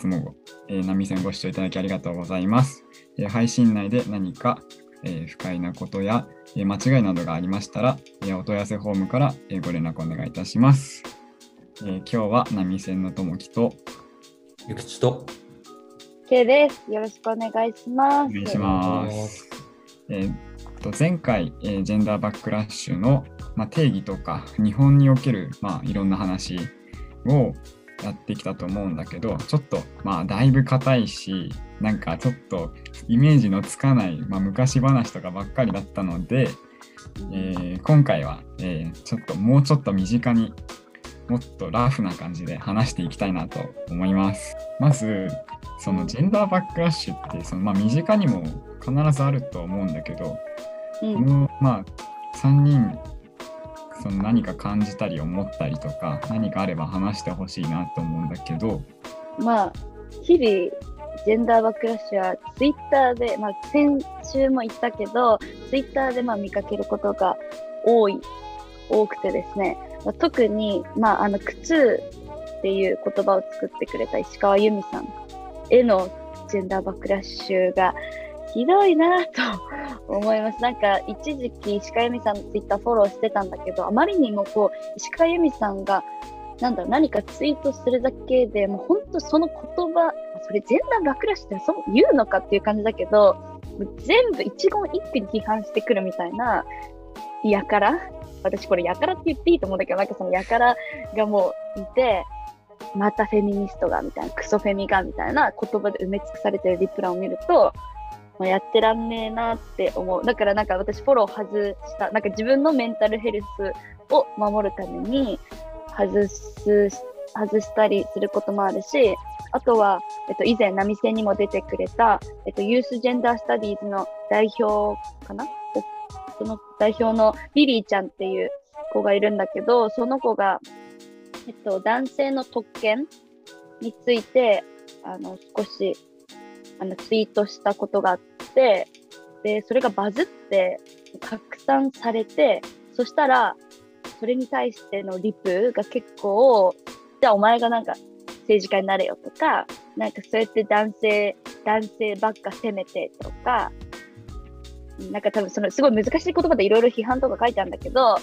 えー本日も、えー、波線ご視聴いただきありがとうございます。えー配信内で何か、えー不快なことや、えー間違いなどがありましたら、えーお問い合わせフォームから、えーご連絡お願いいたします。えー今日は波線のともきとゆくちと。K です。よろしくお願いします。お願いします。えーと前回、えージェンダーバックラッシュの、まあ、定義とか日本における、まあ、いろんな話をやってきたと思うんだけどちょっとまあだいぶ硬いしなんかちょっとイメージのつかない、まあ、昔話とかばっかりだったので、えー今回は、えーちょっともうちょっと身近にもっとラフな感じで話していきたいなと思います。まずそのジェンダーバックラッシュってその、まあ、身近にも必ずあると思うんだけど、うんこのまあ3人その何か感じたり思ったりとか何かあれば話してほしいなと思うんだけど、まあ、日々、ジェンダーバックラッシュはツイッターで、まあ、先週も言ったけど、ツイッターでまあ見かけることが多い、多くてですね、まあ、特に、まあ、あの、靴っていう言葉を作ってくれた石川由美さんへのジェンダーバックラッシュがひどいなと思います。なんか、一時期石川由美さんのツイッターフォローしてたんだけど、あまりにもこう、石川由美さんがなんだろう、何かツイートするだけでもう本当その言葉、それジェンダーバックラッシュってそう言うのかっていう感じだけど、全部一言一句に批判してくるみたいな、やから、私これやからって言っていいと思うんだけど、なんかそのやからがもういて、またフェミニストがみたいな、クソフェミがみたいな言葉で埋め尽くされてるリプランを見ると、まあ、やってらんねえなって思う。だからなんか私フォロー外した、なんか自分のメンタルヘルスを守るために、外す、外したりすることもあるし、あとは、えっと、以前、波線にも出てくれた、えっと、ユースジェンダースタディーズの代表かな？その代表のリリーちゃんっていう子がいるんだけど、その子が、えっと、男性の特権について、あの、少し、あの、ツイートしたことがあって、で、それがバズって、拡散されて、そしたら、それに対してのリプが結構、じゃあお前がなんか政治家になれよとか、なんかそうやって男性、男性ばっか責めてとか、なんか多分そのすごい難しい言葉でいろいろ批判とか書いてあるんだけど、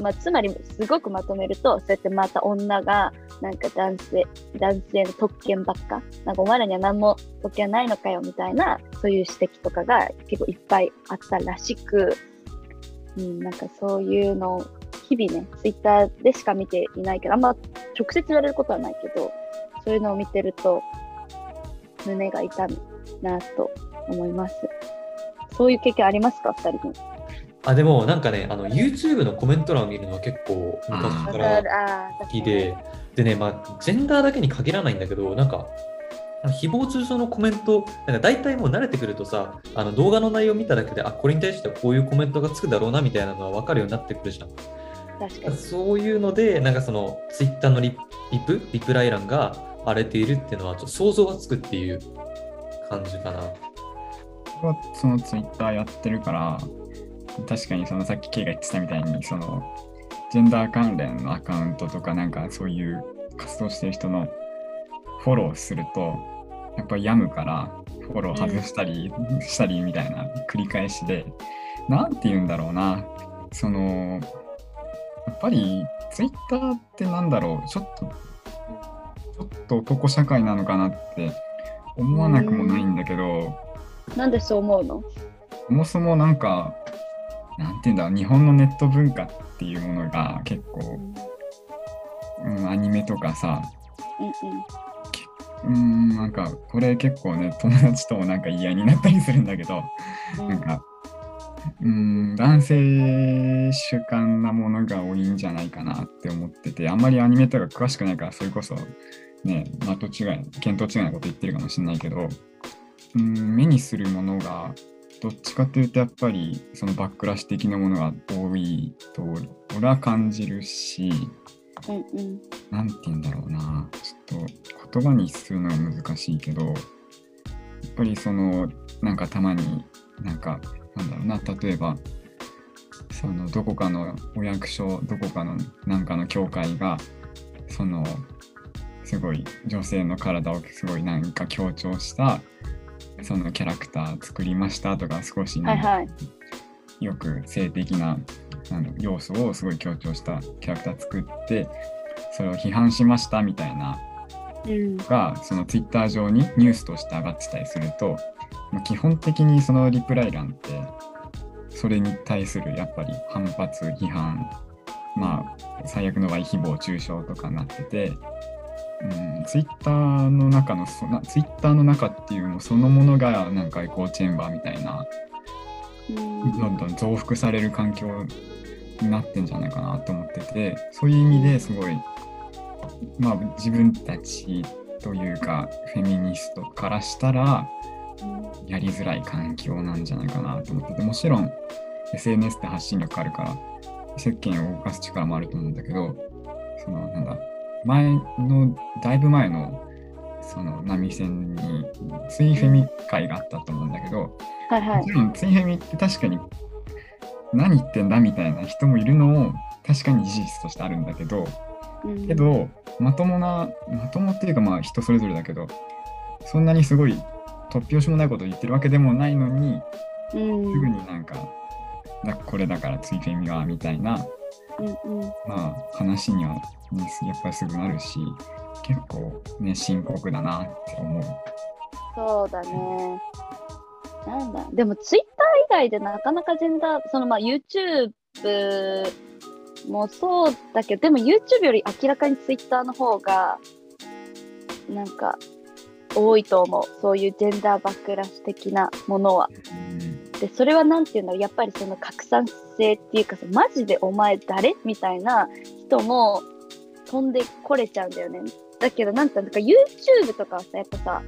まあ、つまりすごくまとめると、そうやってまた女がなんか男性、男性の特権ばっか、なんかお前らには何も特権ないのかよみたいな、そういう指摘とかが結構いっぱいあったらしく、うん、なんかそういうのを日々ね、ツイッターでしか見ていないけど、あんま直接言われることはないけど、そういうのを見てると、胸が痛むなと思います。そういう経験ありますか、二人に。あ、でもなんかね、あの YouTube のコメント欄を見るのは結構昔から好きで、でね、まあ、ジェンダーだけに限らないんだけど、なんか、誹謗中傷のコメント、なんか大体もう慣れてくるとさ、あの動画の内容を見ただけで、あ、これに対してはこういうコメントがつくだろうなみたいなのは分かるようになってくるじゃん。確かに。そういうので、なんかその Twitter のリリプ、リプライ欄が荒れているっていうのは、ちょっと想像がつくっていう感じかな。僕はそのツイッターやってるから確かにそのさっき K が言ってたみたいにそのジェンダー関連のアカウントとかなんかそういう活動してる人のフォローするとやっぱ病むからフォロー外したりしたりみたいな繰り返しでなんて言うんだろうな。そのやっぱりツイッターってなんだろう。ちょっとちょっと男社会なのかなって思わなくもないんだけど、なんでそう思うの？そもそもなんか、なんていうんだろう、日本のネット文化っていうものが結構、うん、アニメとかさ、うんうん、なんかこれ結構ね、友達ともなんか嫌になったりするんだけど、うん。なんか、うん、男性主観なものが多いんじゃないかなって思ってて、あんまりアニメとか詳しくないから、それこそ、ね、的違い、見当違いなこと言ってるかもしれないけど、うん、目にするものが、どっちかというとやっぱりそのバックラッシュ的なものが多いと俺は感じるし、うんうん。なんて言うんだろうな、ちょっと言葉にするのは難しいけど、やっぱりその、なんかたまに、なんか、なんだろうな、例えば、そのどこかのお役所、どこかのなんかの教会が、その、すごい女性の体をすごいなんか強調したそのキャラクター作りましたとか少しなんかはいはい。よく性的なあの要素をすごい強調したキャラクター作ってそれを批判しましたみたいなうん。がそのツイッター上にニュースとして上がってたりすると、まあ基本的にそのリプライ欄ってそれに対するやっぱり反発批判まあ最悪の場合誹謗中傷とかになってて、うん、ツイッターの中のそなツイッターの中っていうのそのものがなんかエコーチェンバーみたいなうん。どんどん増幅される環境になってんじゃないかなと思っててそういう意味ですごいまあ自分たちというかフェミニストからしたらやりづらい環境なんじゃないかなと思っててもちろん SNS って発信力あるから世間を動かす力もあると思うんだけどそのなんだ前のだいぶ前のその波線にツイフェミ会があったと思うんだけど、はいはいもち。ろんツイフェミって確かに何言ってんだみたいな人もいるのも確かに事実としてあるんだけどうんけどまともなまともっていうかまあ人それぞれだけどそんなにすごい突拍子もないことを言ってるわけでもないのにうんすぐになんかだこれだからツイフェミはみたいなうんうんまあ話には、ね、やっぱりすぐなるし結構ね深刻だなって思う。そうだね。なんだ、でもツイッター以外でなかなかジェンダー、そのまあ YouTube もそうだけど、でも YouTube より明らかにツイッターの方が、なんか多いと思う。そういうジェンダーバックラッシュ的なものは。うんで、それはなんていうんだろう、やっぱりその拡散性っていうかさ、マジでお前誰みたいな人も飛んでこれちゃうんだよね。だけど、なんていうか YouTube とかはさ、やっぱさ、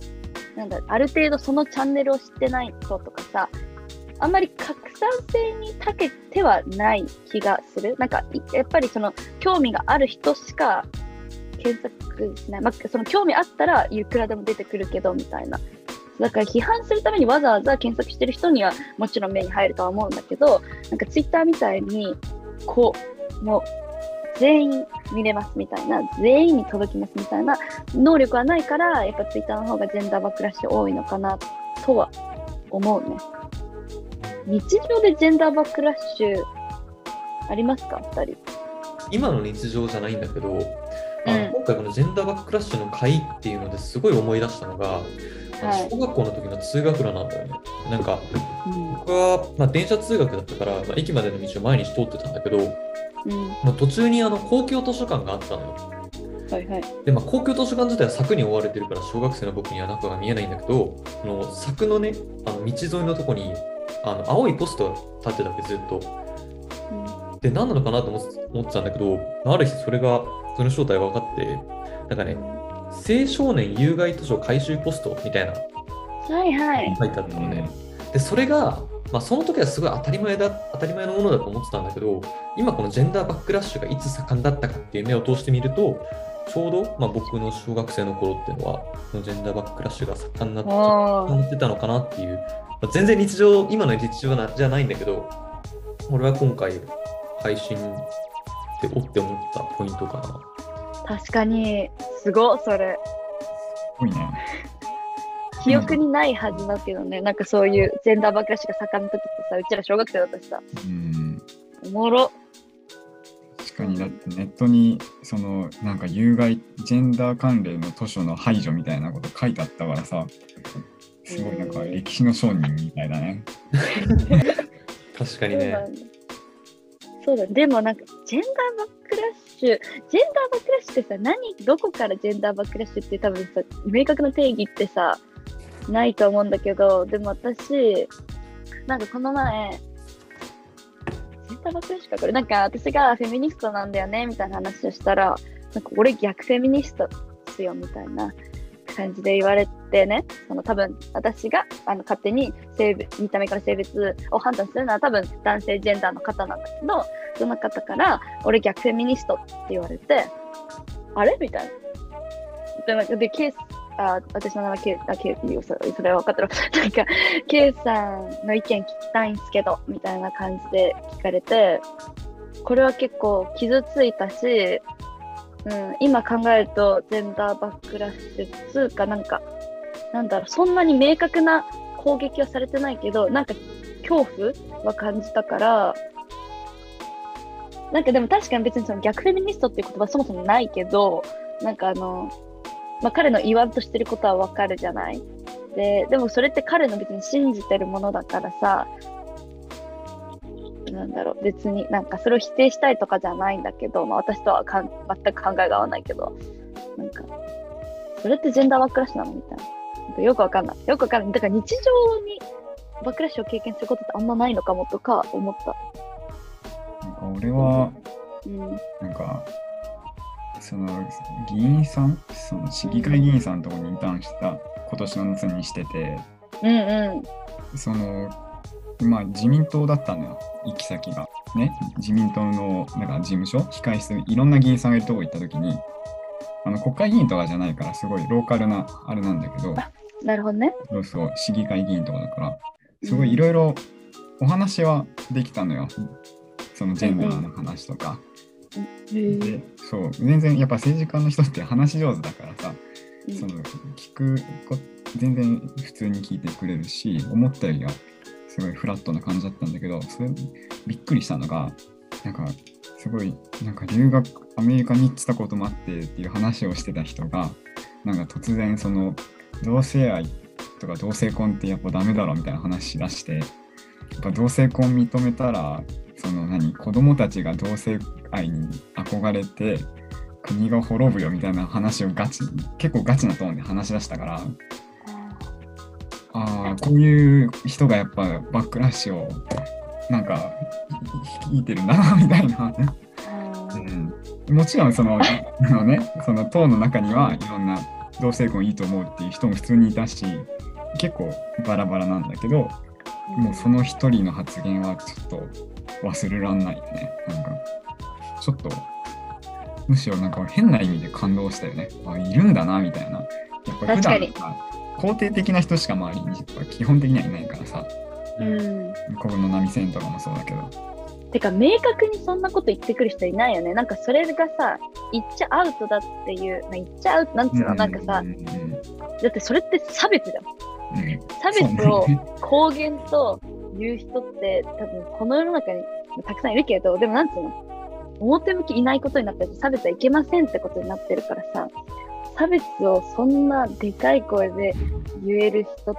なんだある程度そのチャンネルを知ってない人とかさ、あんまり拡散性に長けてはない気がする。なんか、やっぱりその興味がある人しか検索しない。まあ、その興味あったらいくらでも出てくるけど、みたいな。だから批判するためにわざわざ検索してる人にはもちろん目に入るとは思うんだけど、なんかツイッターみたいに、こう、もう全員見れますみたいな、全員に届きますみたいな能力はないから、やっぱツイッターの方がジェンダーバックラッシュ多いのかなとは思うね。日常でジェンダーバックラッシュありますか、二人。今の日常じゃないんだけど、うん今回このジェンダーバックラッシュの会っていうのですごい思い出したのが、はい小学校の時の通学路なんだよね。なんか僕は、まあ、電車通学だったから、まあ、駅までの道を毎日通ってたんだけど、うん。まあ、途中にあの公共図書館があったのよ。はいはい。で、まあ、公共図書館自体は柵に覆われてるから小学生の僕には中が見えないんだけど、この柵のね、あの道沿いのとこにあの青いポストが立ってたわけずっと。で、何なのかなと思って思ってたんだけど、ある日それが、その正体が分かって、なんかね、青少年有害図書回収ポストみたいなはいはい。書いてあったのね。で、それが、まあ、その時はすごい当たり前だ、当たり前のものだと思ってたんだけど、今このジェンダーバックラッシュがいつ盛んだったかっていう目を通してみると、ちょうど、まあ、僕の小学生の頃っていうのは、このジェンダーバックラッシュが盛んになってたのかなっていう、まあ全然日常、今の日常なじゃないんだけど、俺は今回配信でおって思ったポイントかな。あ、確かに、すごい、それ。すごいね。記憶にないはずだけどね、なんかそういうジェンダーバックラッシュが盛んな時ってさ、うちら小学生だったしさ、うんおもろ。確かにだってネットにそのなんか有害ジェンダー関連の図書の排除みたいなこと書いてあったからさすごいなんか歴史の商人みたいだね。確かにね。そうだね。そうだ、でもなんか、ジェンダーバックラッシュ、ジェンダーバックラッシュってさ、何、どこからジェンダーバックラッシュ。って多分さ、明確な定義ってさ、ないと思うんだけど、でも私、なんかこの前、ジェンダーバックラッシュかこれ、なんか私がフェミニストなんだよね、みたいな話をしたら、なんか俺逆フェミニストっすよ、みたいな。感じで言われてね、その多分私があの勝手に性別見た目から性別を判断するのは多分男性ジェンダーの方なんだけど、その方から俺逆フェミニストって言われて、あれ？みたいな。で、なんかでケース、あ私の名前ケーあケースいいよそれは分かったら、なんか、ケイさんの意見聞きたいんですけど、みたいな感じで聞かれて、これは結構傷ついたし、うん、今考えると、ジェンダーバックラッシュつうか、なんか、なんだろう、そんなに明確な攻撃はされてないけど、なんか恐怖は感じたから、なんかでも確かに別にその逆フェミニストっていう言葉そもそもないけど、なんかあの、まあ、彼の言わんとしてることはわかるじゃない？で、でもそれって彼の別に信じてるものだからさ、なんだろう、別になんかそれを否定したいとかじゃないんだけど、まあ、私とはかん全く考えが合わないけど、なんか、それってジェンダーバックラッシュなの？みたいな。なんかよくわかんない。よくわかんない。だから日常にバックラッシュを経験することってあんまないのかもとか思った。なんか俺は、うん。なんか、その議員さん、その市議会議員さんのところにインターンした今年の夏にしてて、うんうん。その、まあ自民党だったのよ、行き先が。ね、自民党のなんか事務所、控室、いろんな議員さんがいるとこ行った時に、あの国会議員とかじゃないから、すごいローカルなあれなんだけど、なるほどね。そうそう、市議会議員とかだから、すごいいろいろお話はできたのよ。そのジェンダーの話とか。で、そう、全然やっぱ政治家の人って話し上手だからさ、その聞くこ全然普通に聞いてくれるし、思ったよりはすごいフラットな感じだったんだけど、それびっくりしたのが、なんかすごい、なんか留学、アメリカに行ってたこともあってっていう話をしてた人が、なんか突然その同性愛とか同性婚ってやっぱダメだろみたいな話し出して、やっぱ同性婚認めたら、その何、子供たちが同性愛に憧れて、国が滅ぶよみたいな話をガチ結構ガチなトーンで話し出したからああこういう人がやっぱバックラッシュをなんか率いてるんだなみたいな、うん、もちろんそのあのねその党の中にはいろんな同性婚いいと思うっていう人も普通にいたし結構バラバラなんだけどもうその一人の発言はちょっと忘れらんないよねなんかちょっとむしろなんか変な意味で感動したよね。あ、いるんだな、みたいな。やっぱ普段さ、肯定的な人しか周りに基本的にはいないからさ、うん。この波線とかもそうだけど。てか、明確にそんなこと言ってくる人いないよね。なんかそれがさ、言っちゃアウトだっていう、まあ言っちゃアウト、なんつうの、なんかさう、んうんだってそれって差別じゃん。うんうん差別を公言と言う人って多分この世の中にたくさんいるけど、でもなんつうの表向きいないことになってると差別はいけませんってことになってるからさ、差別をそんなでかい声で言える人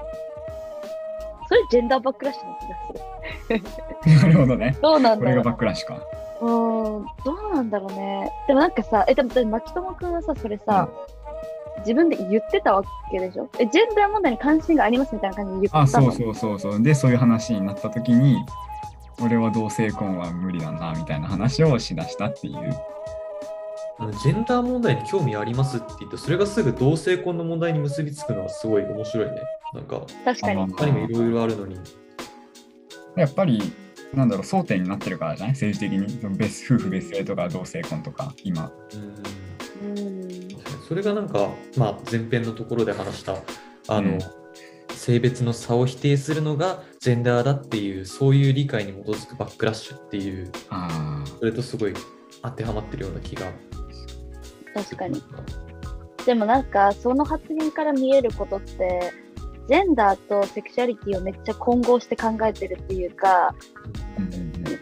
それジェンダーバックラッシュな気がする。なるほどね。どうなんこれがバックラッシュか。うーん、どうなんだろうね。でもなんかさ、え、でも、牧友くんはさ、それさ、自分で言ってたわけでしょ？え、ジェンダー問題に関心がありますみたいな感じで言あ、ったの？そうそうそうそう。で、そういう話になった時に、俺は同性婚は無理だな、みたいな話をしだしたっていう。あのジェンダー問題に興味ありますって言って、それがすぐ同性婚の問題に結びつくのはすごい面白いね。なんか、確かに。あ他にもいろいろあるのに。やっぱり、なんだろう、争点になってるからじゃない？政治的に。その別夫婦別姓とか同性婚とか、今。うんうん。それがなんか、まあ、前編のところで話したあの、うん性別の差を否定するのがジェンダーだっていうそういう理解に基づくバックラッシュっていう。それとすごい当てはまってるような気が確かに。でもなんか、その発言から見えることって、ジェンダーとセクシャリティをめっちゃ混合して考えてるっていうか、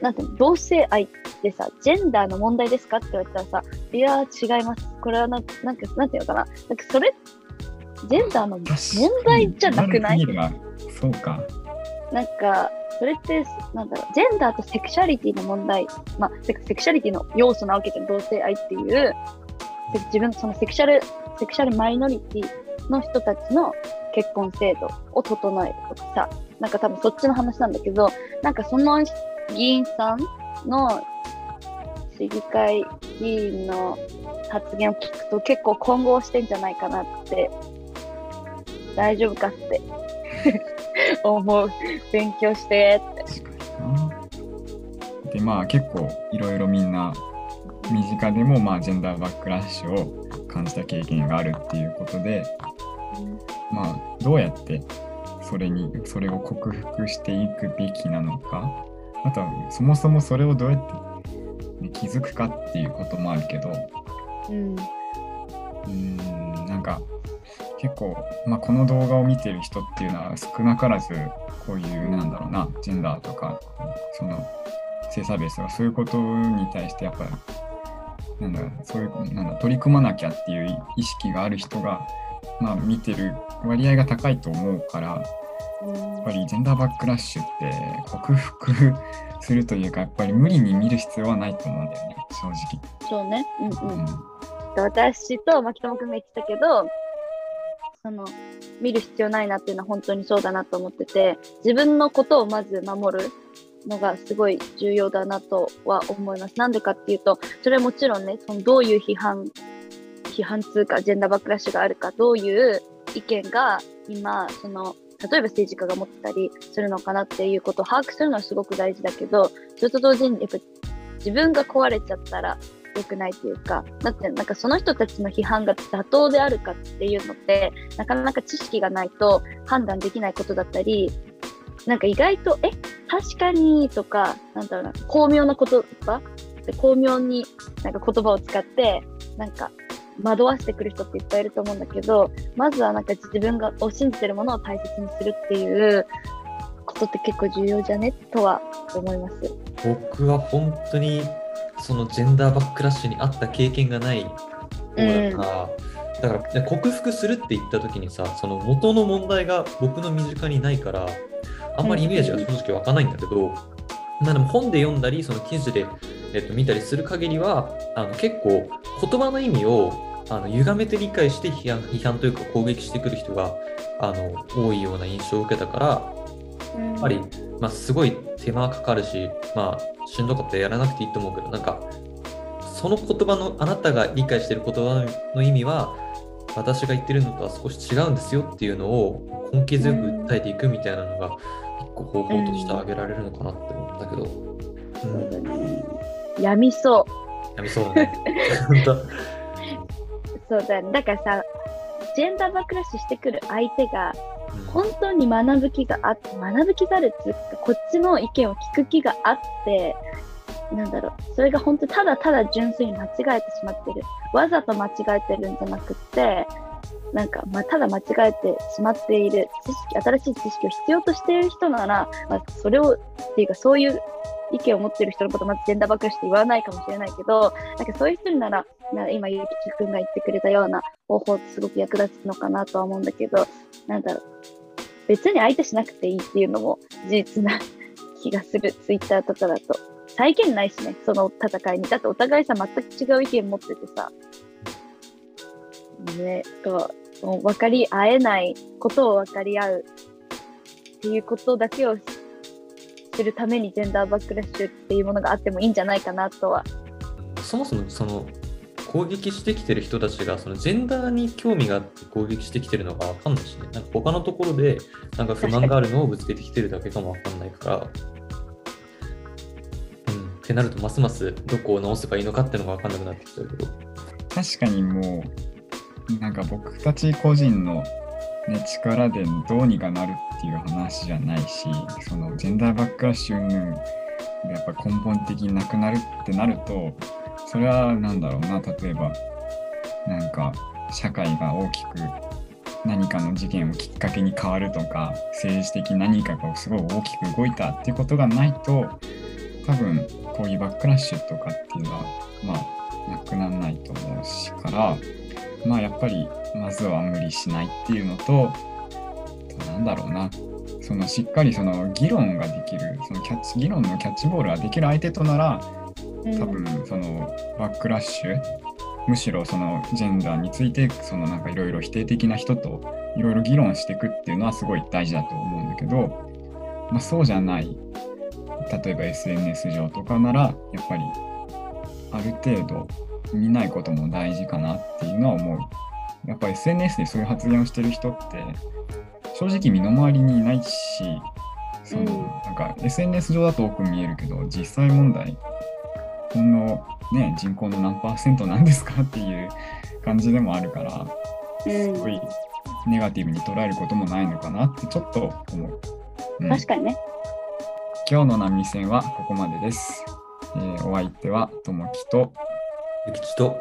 なんて同性愛ってさ、ジェンダーの問題ですかって言われたらさ、いやー違います。これはななんか、なんていうのかな。なんかそれ、ジェンダーの問題じゃなくない？そうか。なんか、それって、なんだろう、ジェンダーとセクシャリティの問題、まあ、セクシャリティの要素なわけじゃん、同性愛っていう、せ自分、そのセクシャル、セクシャルマイノリティの人たちの結婚制度を整えるとかさ、なんか多分そっちの話なんだけど、なんかその議員さんの市議会議員の発言を聞くと結構混合してんじゃないかなって、大丈夫かって 思う。勉強してって。で、まあ結構いろいろみんな身近でもまあジェンダーバックラッシュを感じた経験があるっていうことで、まあどうやってそれに、それを克服していくべきなのか、あとはそもそもそれをどうやってね気づくかっていうこともあるけど、うん。うんなんか結構、まあ、この動画を見てる人っていうのは少なからずこういうなんだろうなジェンダーとかその性差別とかそういうことに対してやっぱなんだそういうなんだ取り組まなきゃっていう意識がある人が、まあ、見てる割合が高いと思うからやっぱりジェンダーバックラッシュって克服するというかやっぱり無理に見る必要はないと思うんだよね正直。そうね。うんうん。うん私と牧友君が言ってたけど、その、見る必要ないなっていうのは本当にそうだなと思ってて、自分のことをまず守るのがすごい重要だなとは思います。なんでかっていうと、それはもちろんね、そのどういう批判、批判通か、ジェンダーバックラッシュがあるか、どういう意見が今、その、例えば政治家が持ってたりするのかなっていうことを把握するのはすごく大事だけど、それと同時にやっぱ自分が壊れちゃったら良くないっていうか、だってなんかその人たちの批判が妥当であるかっていうのって、なかなか知識がないと判断できないことだったり、なんか意外と、え、確かにとか、なんだろうな、巧妙な言葉？で巧妙になんか言葉を使って、なんか惑わしてくる人っていっぱいいると思うんだけど、まずはなんか自分がを信じてるものを大切にするっていうことって結構重要じゃね？とは思います。僕は本当にそのジェンダーバックラッシュにあった経験がない方だから、だからで克服するって言った時にさその元の問題が僕の身近にないからあんまりイメージが正直湧かないんだけど、まあでも本で読んだりその記事で、えっと、見たりする限りはあの結構言葉の意味をあの歪めて理解して批判批判というか攻撃してくる人があの多いような印象を受けたからやっぱり、まあ、すごい手間かかるし、まあ、しんどかったらやらなくていいと思うけど、なんか、その言葉の、あなたが理解してる言葉の意味は、私が言ってるのとは少し違うんですよっていうのを根気強く訴えていくみたいなのが、一個方法として挙げられるのかなって思うんだけど、うん。やみそう。やみそうだね。そうだね。だからさ、ジェンダーバックラッシュしてくる相手が、うん本当に学ぶ気があって、学ぶ気があるっていうか、こっちの意見を聞く気があって、なんだろう、それが本当ただただ純粋に間違えてしまってる。わざと間違えてるんじゃなくて、なんか、まあ、ただ間違えてしまっている知識、新しい知識を必要としている人なら、まあ、それを、っていうか、そういう意見を持っている人のことまずジェンダーバックラッシュって言わないかもしれないけど、なんかそういう人なら、な今、ゆうきちくんが言ってくれたような方法ってすごく役立つのかなとは思うんだけど、なんだろう、別に相手しなくていいっていうのも事実な気がする、ツイッターとかだと。体験ないしね、その戦いに。だってお互いさ、全く違う意見持っててさ、ね、と、もう分かり合えないことを分かり合うっていうことだけをするためにジェンダーバックラッシュっていうものがあってもいいんじゃないかなとは。そもそもその攻撃してきてる人たちがそのジェンダーに興味があって攻撃してきてるのかわかんないしね。なんか他のところでなんか不満があるのをぶつけてきてるだけかもわかんないから。ってなるとますますどこを直せばいいのかっていうのがわかんなくなってきちゃうけど。確かにもうなんか僕たち個人の、ね、力でどうにかなるっていう話じゃないしそのジェンダーバックラッシュ云々がやっぱ根本的になくなるってなるとそれはなんだろうな例えばなんか社会が大きく何かの事件をきっかけに変わるとか政治的何かがすごい大きく動いたっていうことがないと多分こういうバックラッシュとかっていうのはまあなくならないと思うしからまあやっぱりまずは無理しないっていうのとなんだろうな。そのしっかりその議論ができるそのキャッチ議論のキャッチボールができる相手となら多分そのバックラッシュむしろそのジェンダーについてそのなんかいろいろ否定的な人といろいろ議論していくっていうのはすごい大事だと思うんだけど、まあ、そうじゃない例えば SNS 上とかならやっぱりある程度見ないことも大事かなっていうのは思う。やっぱ SNS でそういう発言をしてる人って正直身の回りにいないしその、うんなんか SNS 上だと多く見えるけど実際問題ほんのね人口の何パーセントなんですかっていう感じでもあるからうんすごいネガティブに捉えることもないのかなってちょっと思う。うん確かにね。今日の波線はここまでです。えーお相手はともきとゆきちと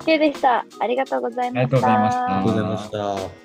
OK でした。ありがとうございました。ありがとうございましたありがとうございました。